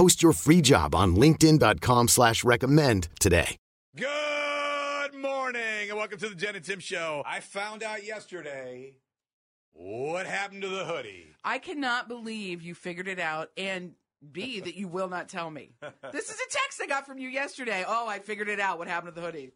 Post your free job on linkedin.com slash recommend today. Good morning and welcome to the Jen and Tim Show. I found out yesterday what happened to the hoodie. I cannot believe you figured it out and B that you will not tell me. This is a text I got from you yesterday. Oh, I figured it out. What happened to the hoodie?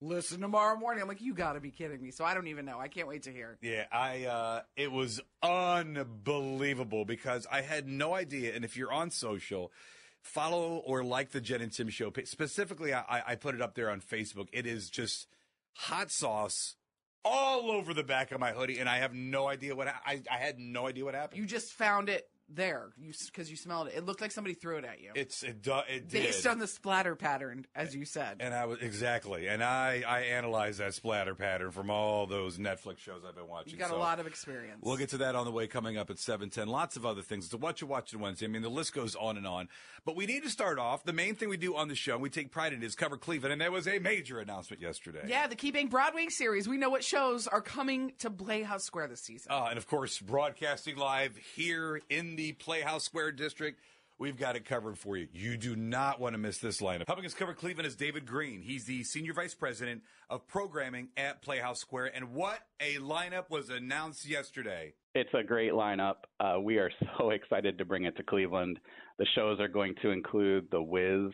Listen tomorrow morning. I'm like, you got to be kidding me. So I don't even know. I can't wait to hear. Yeah, I uh it was unbelievable because I had no idea and if you're on social follow or like the Jen and Tim show specifically I I put it up there on Facebook. It is just hot sauce all over the back of my hoodie and I have no idea what I I had no idea what happened. You just found it there you because you smelled it. It looked like somebody threw it at you. it's it, do, it did. Based on the splatter pattern, as you said. And I was exactly, and I I analyzed that splatter pattern from all those Netflix shows I've been watching. You got a lot of experience. We'll get to that on the way coming up at seven ten. Lots of other things. To what you watching Wednesday. I mean, the list goes on and on. But we need to start off. The main thing we do on the show, and we take pride in, it, is cover Cleveland, and there was a major announcement yesterday. yeah, the Key Bank Broadway series. We know what shows are coming to Playhouse Square this season. Uh, and of course, broadcasting live here in the Playhouse Square district. We've got it covered for you. You do not want to miss this lineup. Helping us cover Cleveland is David Green. He's the Senior Vice President of Programming at Playhouse Square. And what a lineup was announced yesterday. It's a great lineup. Uh, we are so excited to bring it to Cleveland. The shows are going to include The Wiz,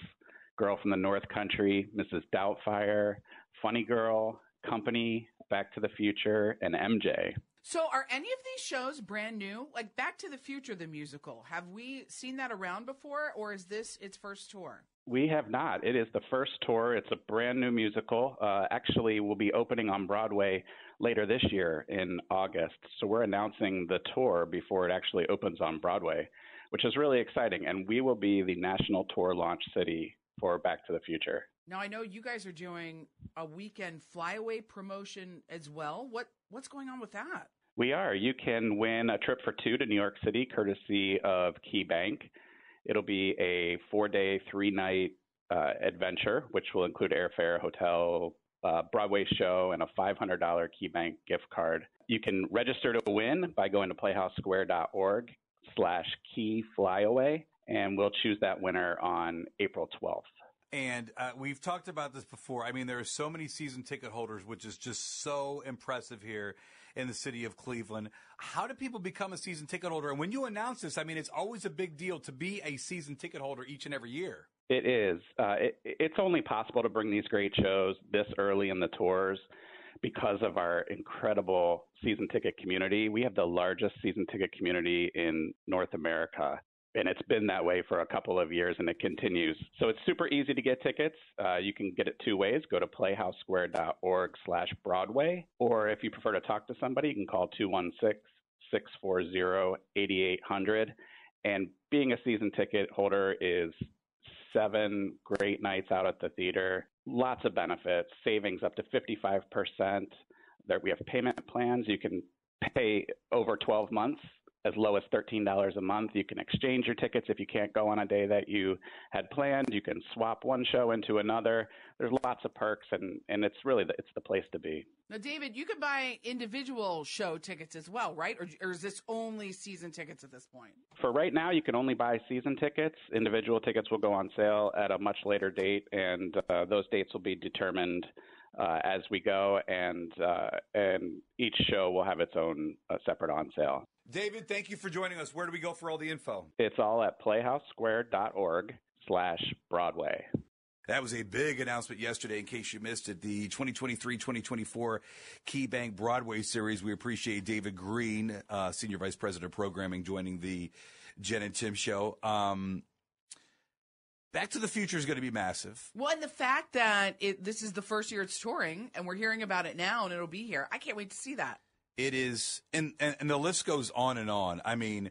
Girl from the North Country, Mrs. Doubtfire, Funny Girl, Company, Back to the Future, and MJ. So, are any of these shows brand new? Like Back to the Future, the musical. Have we seen that around before, or is this its first tour? We have not. It is the first tour. It's a brand new musical. Uh, actually, will be opening on Broadway later this year in August. So we're announcing the tour before it actually opens on Broadway, which is really exciting. And we will be the national tour launch city for Back to the Future. Now, I know you guys are doing a weekend flyaway promotion as well. What what's going on with that? We are. You can win a trip for two to New York City, courtesy of Key Bank. It'll be a four day, three night uh, adventure, which will include airfare, hotel, uh, Broadway show, and a $500 Key Bank gift card. You can register to win by going to playhousesquare.org slash key flyaway, and we'll choose that winner on April 12th. And uh, we've talked about this before. I mean, there are so many season ticket holders, which is just so impressive here in the city of Cleveland. How do people become a season ticket holder? And when you announce this, I mean, it's always a big deal to be a season ticket holder each and every year. It is. Uh, it, it's only possible to bring these great shows this early in the tours because of our incredible season ticket community. We have the largest season ticket community in North America. And it's been that way for a couple of years and it continues. So it's super easy to get tickets. Uh, you can get it two ways. Go to playhousesquare.org slash Broadway. Or if you prefer to talk to somebody, you can call 216 640 8800. And being a season ticket holder is seven great nights out at the theater, lots of benefits, savings up to 55%. There we have payment plans. You can pay over 12 months as low as $13 a month. You can exchange your tickets if you can't go on a day that you had planned. You can swap one show into another. There's lots of perks, and, and it's really the, it's the place to be. Now, David, you could buy individual show tickets as well, right? Or, or is this only season tickets at this point? For right now, you can only buy season tickets. Individual tickets will go on sale at a much later date, and uh, those dates will be determined uh, as we go, and uh, and each show will have its own uh, separate on sale. David, thank you for joining us. Where do we go for all the info? It's all at playhousesquare.org slash Broadway. That was a big announcement yesterday, in case you missed it. The 2023 2024 KeyBank Broadway series. We appreciate David Green, uh, Senior Vice President of Programming, joining the Jen and Tim show. Um, Back to the Future is going to be massive. Well, and the fact that it, this is the first year it's touring, and we're hearing about it now, and it'll be here. I can't wait to see that. It is, and, and, and the list goes on and on. I mean,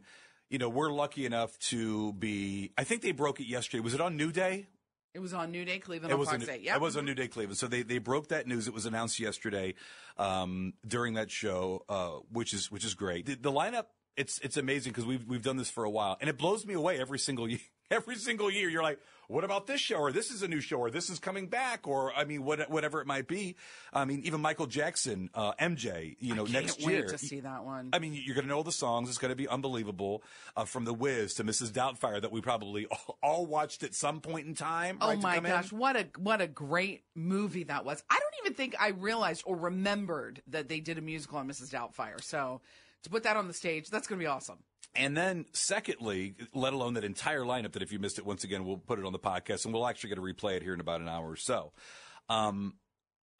you know, we're lucky enough to be. I think they broke it yesterday. Was it on New Day? It was on New Day Cleveland It on was, Fox on, 8. Yeah. it was on New Day Cleveland. So they, they broke that news. It was announced yesterday um, during that show, uh, which is which is great. The, the lineup it's it's amazing because we've we've done this for a while, and it blows me away every single year. Every single year, you're like, what about this show? Or this is a new show, or this is coming back, or I mean, what, whatever it might be. I mean, even Michael Jackson, uh, MJ, you know, I can't next wait year. to see that one. I mean, you're going to know the songs. It's going to be unbelievable. Uh, from The Wiz to Mrs. Doubtfire, that we probably all, all watched at some point in time. Oh right, my come in. gosh, what a what a great movie that was. I don't even think I realized or remembered that they did a musical on Mrs. Doubtfire. So to put that on the stage, that's going to be awesome. And then, secondly, let alone that entire lineup that if you missed it, once again, we'll put it on the podcast and we'll actually get to replay it here in about an hour or so. Um,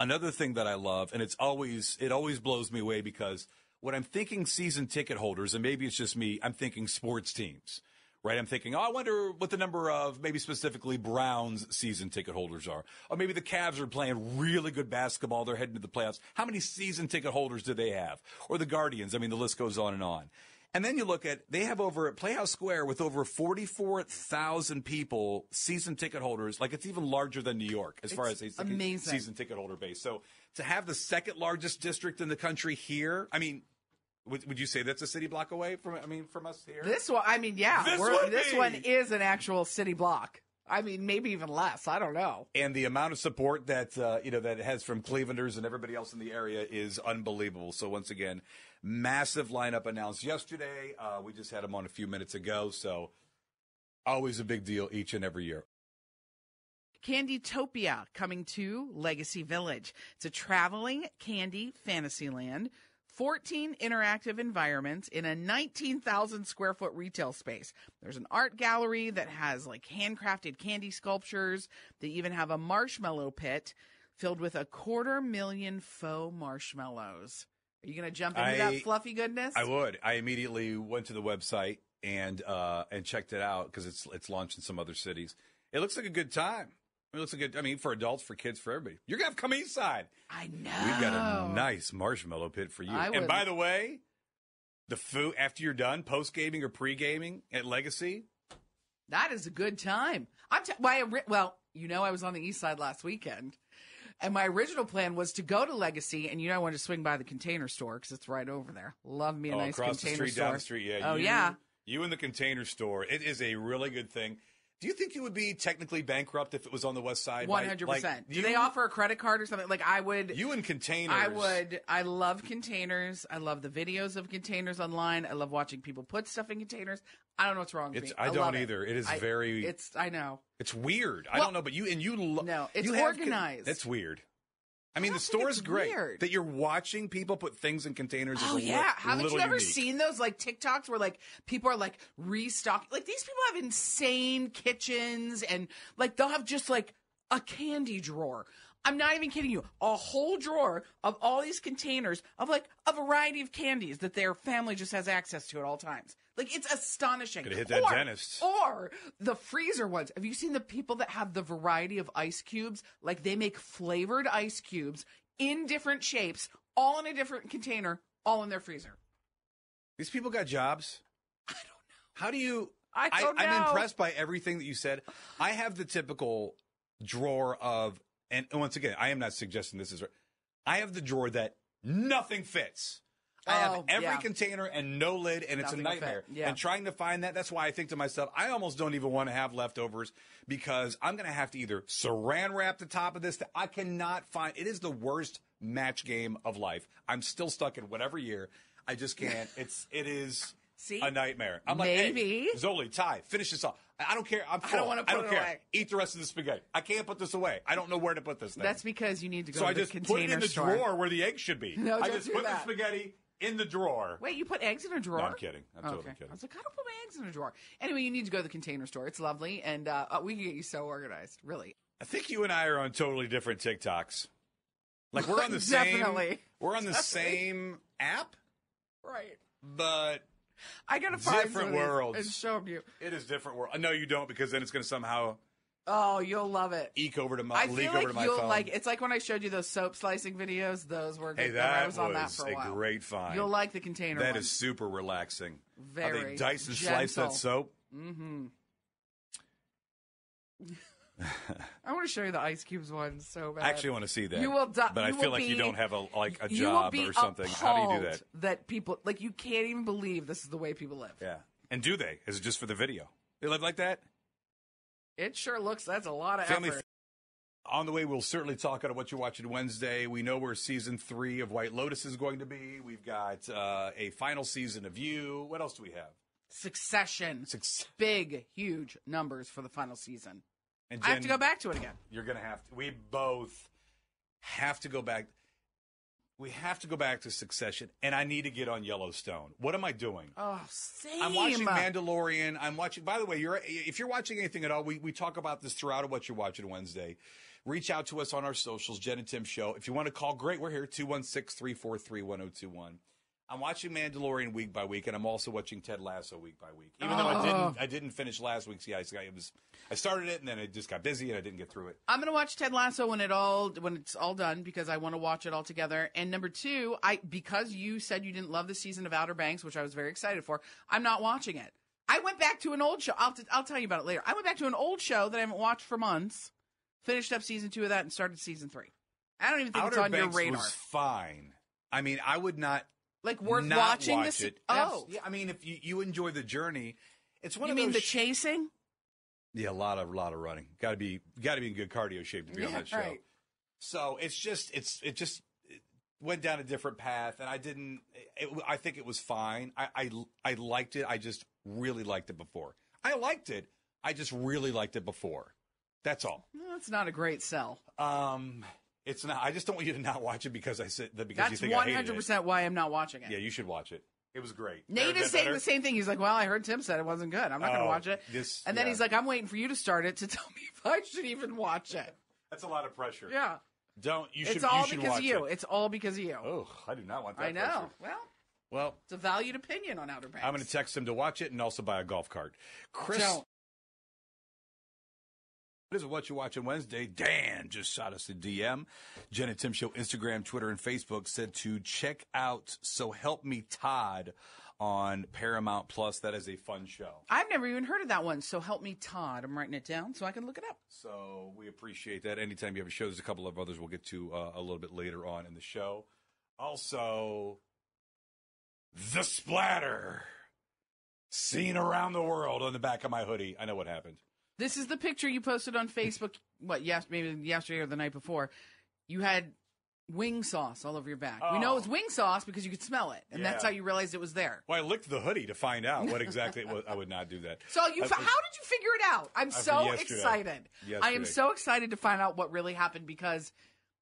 another thing that I love, and it's always, it always blows me away because when I'm thinking season ticket holders, and maybe it's just me, I'm thinking sports teams, right? I'm thinking, oh, I wonder what the number of maybe specifically Browns season ticket holders are. Or maybe the Cavs are playing really good basketball. They're heading to the playoffs. How many season ticket holders do they have? Or the Guardians. I mean, the list goes on and on. And then you look at they have over at Playhouse Square with over forty four thousand people season ticket holders. Like it's even larger than New York as far It's as a amazing. season ticket holder base. So to have the second largest district in the country here, I mean, would, would you say that's a city block away from? I mean, from us here. This one, I mean, yeah, This we're- this one is an actual city block. I mean, maybe even less. I don't know. and the amount of support that uh, you know that it has from Clevelanders and everybody else in the area is unbelievable. So once again, massive lineup announced yesterday. Uh, we just had them on a few minutes ago. So always a big deal each and every year. Candytopia coming to Legacy Village. It's a traveling candy fantasy land. 14 interactive environments in a 19,000 square foot retail space. There's an art gallery that has like handcrafted candy sculptures. They even have a marshmallow pit filled with a quarter million faux marshmallows. Are you going to jump into I- that fluffy goodness? I would. I immediately went to the website and uh, and checked it out because it's it's launched in some other cities. It looks like a good time. It looks a, I mean, for adults, for kids, for everybody. You're gonna have come east side. I know. We've got a nice marshmallow pit for you. I And would- by the way, the food after you're done, post gaming or pre gaming at Legacy, That is a good time. I'm t- my ori- well, you know, I was on the east side last weekend, and my original plan was to go to Legacy, and you know, I wanted to swing by the Container Store because it's right over there. Love me a oh, nice across the Container street, Store. down the street. Yeah. Oh you, yeah. You in the container store. It is a really good thing. Do you think you would be technically bankrupt if it was on the west side? One hundred percent. Do they offer a credit card or something? Like I would. you in containers? I would. I love containers. I love the videos of containers online. I love watching people put stuff in containers. I don't know what's wrong with It's- me. I don't love either. It is I- very- It's. I know. It's weird. I don't know, but you and you. Lo- No, it's you have organized. That's weird. I mean, I the store is great. weird. That you're watching people put things in containers. Oh a li- yeah, haven't you ever unique. seen those like TikToks where like people are like restocking? Like these people have insane kitchens and like they'll have just like a candy drawer. I'm not even kidding you. A whole drawer of all these containers of like a variety of candies that their family just has access to at all times. Like it's astonishing. Gotta hit that or, dentist. Or the freezer ones. Have you seen the people that have the variety of ice cubes? Like they make flavored ice cubes in different shapes, all in a different container, all in their freezer. These people got jobs. I don't know. How do you? I don't am know. impressed by everything that you said. I have the typical drawer of, and once again, I am not suggesting this is right. I have the drawer that nothing fits. I have Oh, every yeah. container and no lid, and it's Nothing a nightmare. Yeah. And trying to find that, that's why I think to myself, I almost don't even want to have leftovers because I'm going to have to either saran wrap the top of this. I cannot find. It is the worst match game of life. I'm still stuck in whatever year. I just can't. It's it is See? a nightmare. I'm like, Maybe. hey, Zoli, Ty, finish this off. I I don't care. I'm full. I don't wanna I put don't it care. away. Eat the rest of the spaghetti. I can't put this away. I don't know where to put this thing. That's because you need to go so to I the just put it in the store. drawer where the egg should be. No, I just do put that. the spaghetti in the drawer. Wait, you put eggs in a drawer? No, I'm kidding. I'm totally kidding. I was like, I don't put my eggs in a drawer. Anyway, you need to go to the container store. It's lovely, and uh, uh, we can get you so organized. Really. I think you and I are on totally different TikToks. Like we're on the same. Definitely. We're on the same app, Right. but I gotta find Different some of these worlds. and show you. it is different world. No, you don't, because then it's going to somehow Oh, you'll love it. eke over to my I leak feel over like to my you'll phone. like. It's like when I showed you those soap slicing videos. Those were. Hey, that I was on that for a a while. great find. You'll like the container. That one. is super relaxing. How they dice and slice that soap. Mm-hmm. I want to show you the ice cubes one so bad. I actually want to see that. You will die- but I feel like you don't have a like a job be or something. How do you do that? That people like you can't even believe this is the way people live. Yeah. And do they? Is it just for the video? They live like that? It sure looks. That's a lot of Family effort. On the way, we'll certainly talk about what you're watching Wednesday. We know where season three of White Lotus is going to be. We've got uh, a final season of You. What else do we have? Succession. Six. Big, huge numbers for the final season. And I have to go back to it again. You're going to have to. We both have to go back. We have to go back to Succession, and I need to get on Yellowstone. What am I doing? Oh, same. I'm watching Mandalorian. I'm watching. By the way, you're if you're watching anything at all, we we talk about this throughout of what you're watching Wednesday. Reach out to us on our socials, Jen and Tim Show. If you want to call, great. We're here 216-343-1021. I'm watching Mandalorian week by week, and I'm also watching Ted Lasso week by week. Even though I oh. didn't, I didn't finish last week's. Yeah, I was, I started it, and then I just got busy, and I didn't get through it. I'm gonna watch Ted Lasso when it all when it's all done because I want to watch it all together. And number two, I because you said you didn't love the season of Outer Banks, which I was very excited for. I'm not watching it. I went back to an old show. I'll, t- I'll tell you about it later. I went back to an old show that I haven't watched for months. Finished up season two of that and started season three. I don't even think Outer it's on Banks your radar. was fine. I mean, I would not like worth not watching watch this. it. Oh, yeah. I mean, if you, you enjoy the journey, it's one of the you of mean the sh- chasing? Yeah, a lot of lot of running. Got to be got to be in good cardio shape to be on that show. right. So it's just it's it just it went down a different path, and I didn't. It, I think it was fine. I, I I liked it. I just really liked it before. I liked it. I just really liked it before. That's all. That's not a great sell. Um, it's not. I just don't want you to not watch it because I said that because you That's think I hated 100 it. percent why I'm not watching it. Yeah, you should watch it. It was great. Nate Better- is saying better? the same thing. He's like, "Well, I heard Tim said it wasn't good. I'm not going Oh, to watch it." this- and then yeah. he's like, "I'm waiting for you to start it to tell me if I should even watch it." That's a lot of pressure. Yeah, Don't you should. it's all you should because watch of you. It. It's all because of you. Oh, I do not want that. I know. pressure. Well, Well, it's a valued opinion on Outer Banks. I'm going to text him to watch it and also buy a golf cart. Chris, Don't. This is what you're watching Wednesday. Dan just shot us a DM. Jen and Tim Show, Instagram, Twitter, and Facebook said to check out So Help Me Todd on Paramount Plus. That is a fun show. I've never even heard of that one. So help me, Todd. I'm writing it down so I can look it up. So we appreciate that. Anytime you have a show, there's a couple of others we'll get to uh, a little bit later on in the show. Also, the splatter seen around the world on the back of my hoodie. I know what happened. This is the picture you posted on Facebook. What? Yes, maybe yesterday or the night before. You had wing sauce all over your back. We know it was Oh. wing sauce because you could smell it, and that's how you realized it was there. Well, I licked the hoodie to find out what exactly it was. I would not do that. So you, I- how did you figure it out? I'm so yesterday. excited. I am so excited to find out what really happened because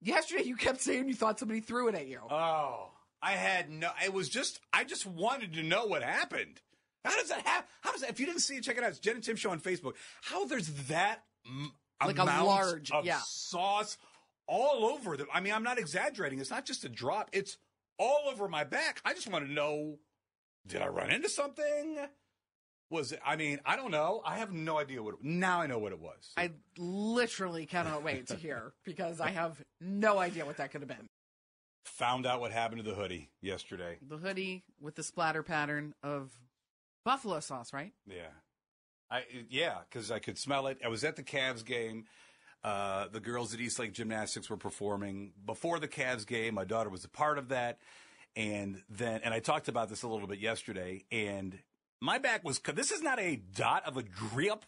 yesterday you kept saying you thought somebody threw it at you. Oh, I had no. It was just. I just wanted to know what happened. How does that happen? How does that? If you didn't see it, check it out. It's Jen and Tim Show on Facebook. How there's that m- Like a amount large- of yeah. sauce all over them. I mean, I'm not exaggerating. It's not just a drop. It's all over my back. I just want to know. Did I run into something? Was it? I mean, I don't know. I have no idea what. It, now I know what it was. I literally cannot wait to hear because I have no idea what that could have been. found out what happened to the hoodie yesterday. The hoodie with the splatter pattern of buffalo sauce, right? Yeah, I yeah, because I could smell it. I was at the Cavs game. Uh, the girls at Eastlake Gymnastics were performing before the Cavs game. My daughter was a part of that, and then and I talked about this a little bit yesterday. And my back was this is not a dot of a drip.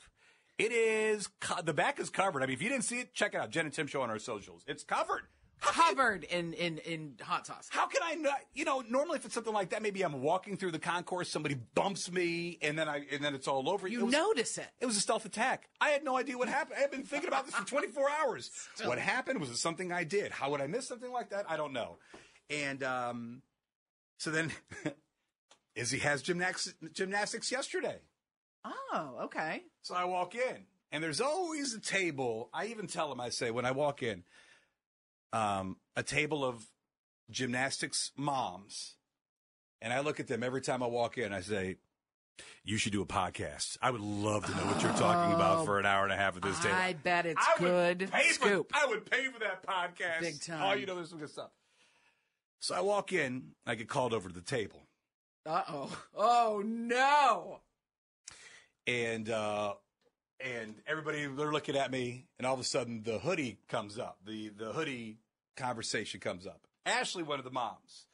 It is the back is covered. I mean, if you didn't see it, check it out. Jen and Tim show on our socials. It's covered. How Covered in, in, in hot sauce. how can I not? You know, normally if it's something like that, maybe I'm walking through the concourse, somebody bumps me, and then I and then it's all over. You It was- notice it. It was a stealth attack. I had no idea what happened. I had been thinking about this for 24 hours. What happened? Was it something I did? How would I miss something like that? I don't know. And um, so then Izzy has gymnastics, gymnastics yesterday. Oh, okay. So I walk in, And there's always a table. I even tell him, I say, when I walk in, um, a table of gymnastics moms. And I look at them every time I walk in. I say, you should do a podcast. I would love to know what you're talking about for an hour and a half at this table. I bet it's I would good pay for- scoop. I would pay for that podcast. Big time. Oh, you know, there's some good stuff. So I walk in, I get called over to the table. Uh oh. Oh no. and uh and everybody they're looking at me and all of a sudden the hoodie comes up the the hoodie conversation comes up ashley one of the moms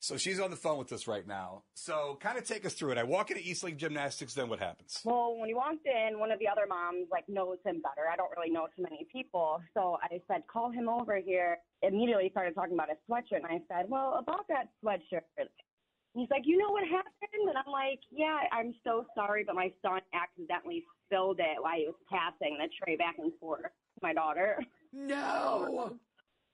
so she's on the phone with us right now so kind of take us through it i walk into east lake gymnastics then what happens Well, when he walked in, one of the other moms like knows him better. I don't really know too many people, so I said, "Call him over here." Immediately started talking about his sweatshirt, and I said, "Well, about that sweatshirt." He's like, "You know what happened?" And I'm like, "Yeah, I'm so sorry, but my son accidentally spilled it while he was passing the tray back and forth to my daughter." No.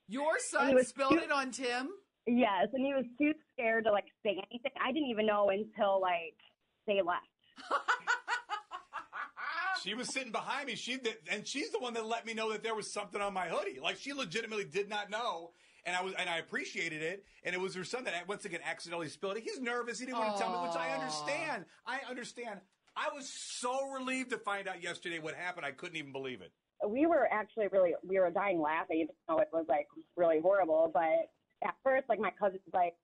Your son he was spilled cute. it on Tim? Yes, and he was too scared to like say anything. I didn't even know until like they left. she was sitting behind me she did, and she's the one that let me know that there was something on my hoodie like she legitimately did not know and I was, and I appreciated it. And it was her son that once again accidentally spilled it. He's nervous. He didn't want to tell me, which I understand. I understand. I was so relieved to find out yesterday what happened. I couldn't even believe it. We were actually really we were dying laughing even though it was like really horrible. But at first like my cousin's like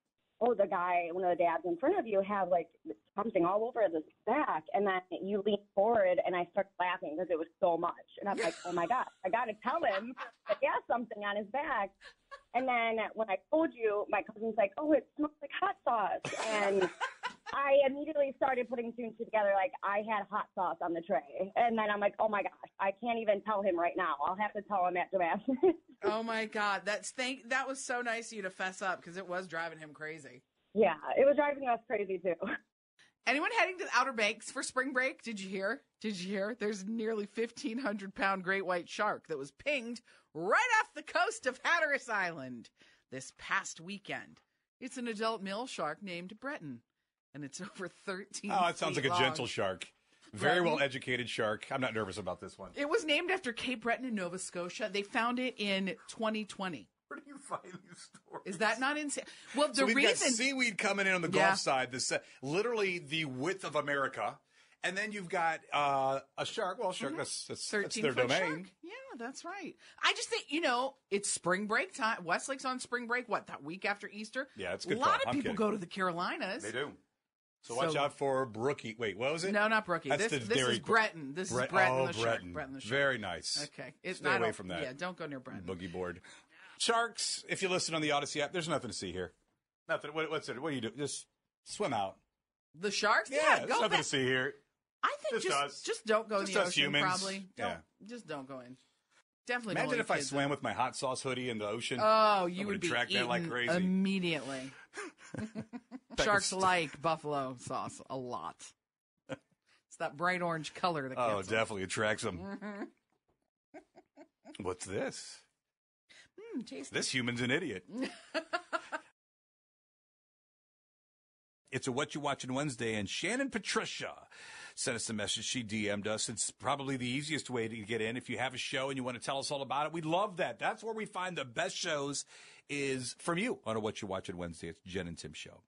oh the guy one of the dads in front of you have like something all over his back. And then you lean forward and i start laughing because it was so much. And i'm like oh my god i gotta tell him that he has something on his back. And then when i told you my cousin's like oh it smells like hot sauce. And I immediately started putting two and two together. Like I had hot sauce on the tray, and then I'm like, "Oh my gosh, I can't even tell him right now. I'll have to tell him at gymnastics." Oh my God. That's thank that was so nice of you to fess up because it was driving him crazy. yeah, it was driving us crazy too. Anyone heading to the Outer Banks for spring break? Did you hear? Did you hear? There's nearly 1,500 pound great white shark that was pinged right off the coast of Hatteras Island this past weekend. It's an adult male shark named Breton, and it's over 13 Oh, it sounds like feet a gentle shark. Very well educated shark. I'm not nervous about this one. It was named after Cape Breton in Nova Scotia. They found it in 2020. Where do you find these stories? Is that not insane? Well, the so we've got seaweed coming in on the Yeah. Gulf side, this uh, literally the width of America, and then you've got uh, a shark. Well, shark that's, that's, that's 13 their domain. shark. Yeah, that's right. I just think you know it's spring break time. Westlake's on spring break. What that week after Easter? Yeah, it's a good lot fun. of I'm people kidding. go to the Carolinas. They do. So watch So- out for Brookie. Wait, what was it? No, not Brookie. That's This, the this is Breton. This Bre- is Breton oh, the shark. Breton. Breton the shark. Very nice. Okay, it's Stay I away from that. Yeah, don't go near Breton. Boogie board. Sharks, if you listen on the Odyssey app, there's nothing to see here. Nothing. What, what's it? What do you do? Just swim out. The sharks? Yeah, Yeah, go nothing back. to see here. I think Just just us. just don't go Just in the ocean. humans. Probably. Don't, Yeah. Just don't go in. Definitely. Imagine if I swam in. with my hot sauce hoodie in the ocean. Oh, you would be track that like crazy. immediately. Sharks like buffalo sauce a lot. It's that bright orange color that oh, definitely attracts them. Mhm. What's this? Mm, tasty. This human's an idiot. it's a What You Watching Wednesday, and Shannon Patricia sent us a message. She DM'd us. It's probably the easiest way to get in. If you have a show and you want to tell us all about it, we love that. That's where we find the best shows is from you on a What You Watch on Wednesday. It's Jen and Tim show.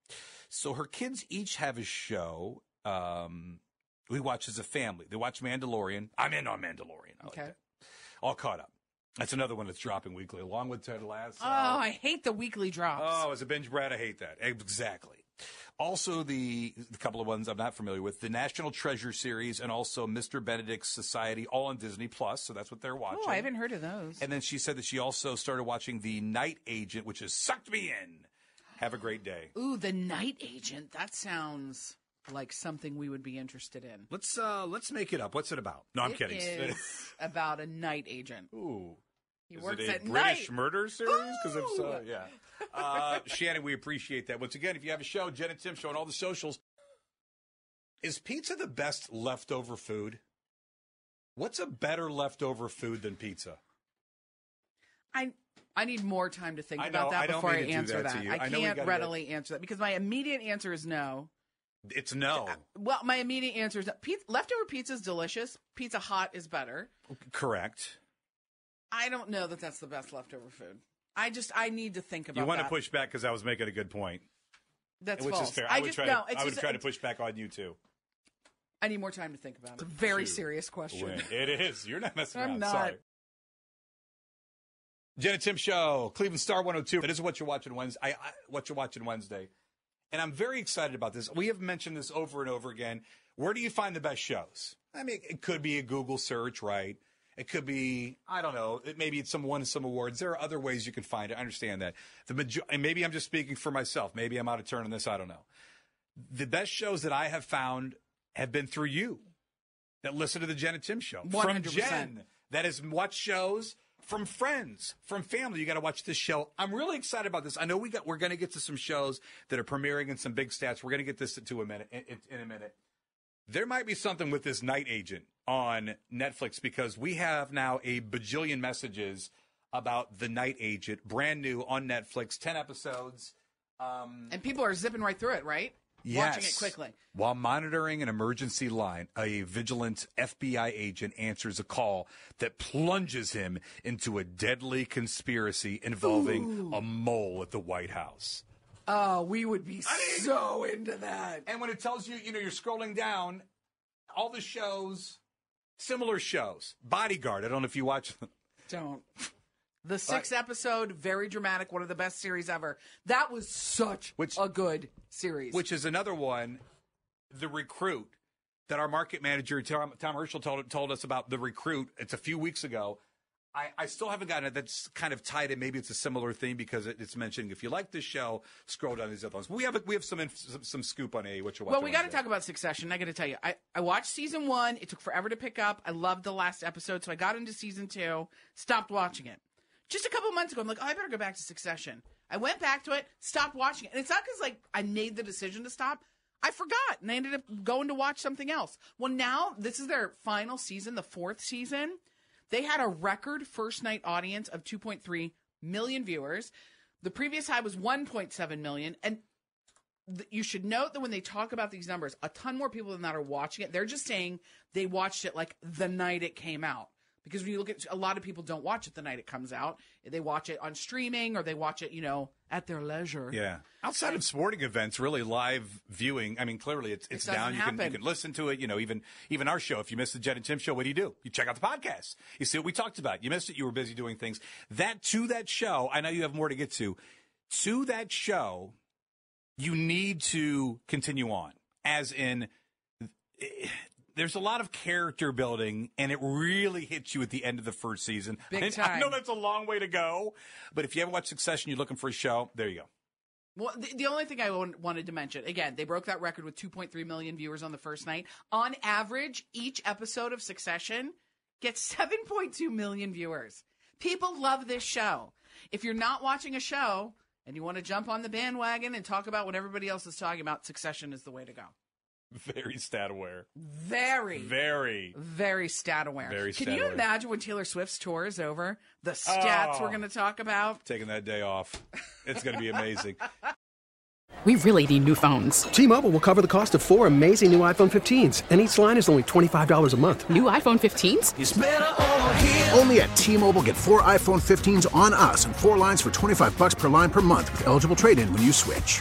So her kids each have a show. Um, we watch as a family. They watch Mandalorian. I'm in on Mandalorian. I like Okay. All caught up. That's another one that's dropping weekly, along with Ted Lasso. Oh, I hate the weekly drops. Oh, as a binge brat, I hate that. Exactly. Also, the, the couple of ones I'm not familiar with, the National Treasure series, and also Mr. Benedict's Society, all on Disney Plus. So that's what they're watching. Oh, I haven't heard of those. And then she said that she also started watching The Night Agent, which has sucked me in. Have a great day. Ooh, the night agent. That sounds like something we would be interested in. Let's uh let's make it up. What's it about? No, I'm It kidding. is about a night agent. Ooh. He Is works it a at British night. murder series? Because if so, yeah. Uh, Shannon, we appreciate that. Once again, if you have a show, Jen and Tim show on all the socials, is pizza the best leftover food? What's a better leftover food than pizza? I I need more time to think I about that I before I to answer that that. I I can't readily answer that because my immediate answer is no. It's no. Well, my immediate answer is pizza, leftover pizza is delicious. Pizza Hot is better. Correct. I don't know that that's the best leftover food. I just I need to think about. It. You want to push back because I was making a good point, That's which false. is fair. I, I, would just try no. to. I would just, try to push back on you too. I need more time to think about it. It's a very Shoot. serious question. Win. It is. You're not messing around. I'm not. Sorry. Jen and Tim Show, Cleveland Star 102. It is what you're watching Wednesday. I, I, what you're watching Wednesday, and I'm very excited about this. We have mentioned this over and over again. Where do you find the best shows? I mean, it could be a Google search, right? It could be, I don't know, it, maybe it's some won some awards. There are other ways you can find it. I understand that. The major- and maybe I'm just speaking for myself. Maybe I'm out of turn on this. I don't know. The best shows that I have found have been through you that listen to the Jen and Tim show. From 100%. Jen that has watched shows from friends, from family. You got to watch this show. I'm really excited about this. I know we got we're going to get to some shows that are premiering and some big stats. We're going to get this to a minute in, in, in a minute. There might be something with this night agent on Netflix because we have now a bajillion messages about the night agent, brand new on Netflix, ten episodes. Um, And people are zipping right through it, right? Watching it Yes. quickly. While monitoring an emergency line, a vigilant FBI agent answers a call that plunges him into a deadly conspiracy involving a mole at the White House. Oh, we would be so into that. And when it tells you, you know, you're scrolling down, all the shows, similar shows. Bodyguard, I don't know if you watch them. Don't. The sixth episode, very dramatic, one of the best series ever. That was such Which- a good series. which is another one, the recruit that our market manager Tom, Tom Herschel told told us about the recruit. It's a few weeks ago. I, I still haven't gotten it. That's kind of tied in. Maybe it's a similar thing because it, it's mentioning if you like this show, scroll down these other ones. We have a, we have some inf- some, some scoop on a what you're watching. well, we got to talk about Succession. I got to tell you, I, I watched season one. It took forever to pick up. I loved the last episode, so I got into season two, stopped watching it. Just a couple months ago, I'm like, oh, I better go back to Succession. I went back to it, stopped watching it. And it's not because like I made the decision to stop. I forgot, and I ended up going to watch something else. Well, now this is their final season, the fourth season. They had a record first night audience of 2.3 million viewers. The previous high was 1.7 million, and th- you should note that when they talk about these numbers, a ton more people than that are watching it. They're just saying they watched it like the night it came out. Because when you look at a lot of people don't watch it the night it comes out. They watch it on streaming or they watch it, you know, at their leisure. Yeah. Outside of sporting events, really live viewing. I mean, clearly it's it's doesn't down. You can you can listen to it. You know, even even our show. If you missed the Jen and Tim show, what do you do? You check out the podcast. You see what we talked about. You missed it. You were busy doing things. That to that show. I know you have more to get to. To that show, you need to continue on. As in, there's a lot of character building, and it really hits you at the end of the first season. Big I- I know that's a long way to go, but if you haven't watched Succession, you're looking for a show. There you go. Well, the, the only thing I wanted to mention again, they broke that record with 2.3 million viewers on the first night. On average, each episode of Succession gets 7.2 million viewers. People love this show. If you're not watching a show and you want to jump on the bandwagon and talk about what everybody else is talking about, Succession is the way to go. Very stat aware. Very, Very. very stat aware. Very Can stat you imagine when Taylor Swift's tour is over? The stats Oh. we're going to talk about. Taking that day off. It's going to be amazing. We really need new phones. T-Mobile will cover the cost of four amazing new iPhone 15s, and each line is only $25 a month. New iPhone 15s? Only at T-Mobile get four iPhone 15s on us and four lines for 25 bucks per line per month with eligible trade-in when you switch.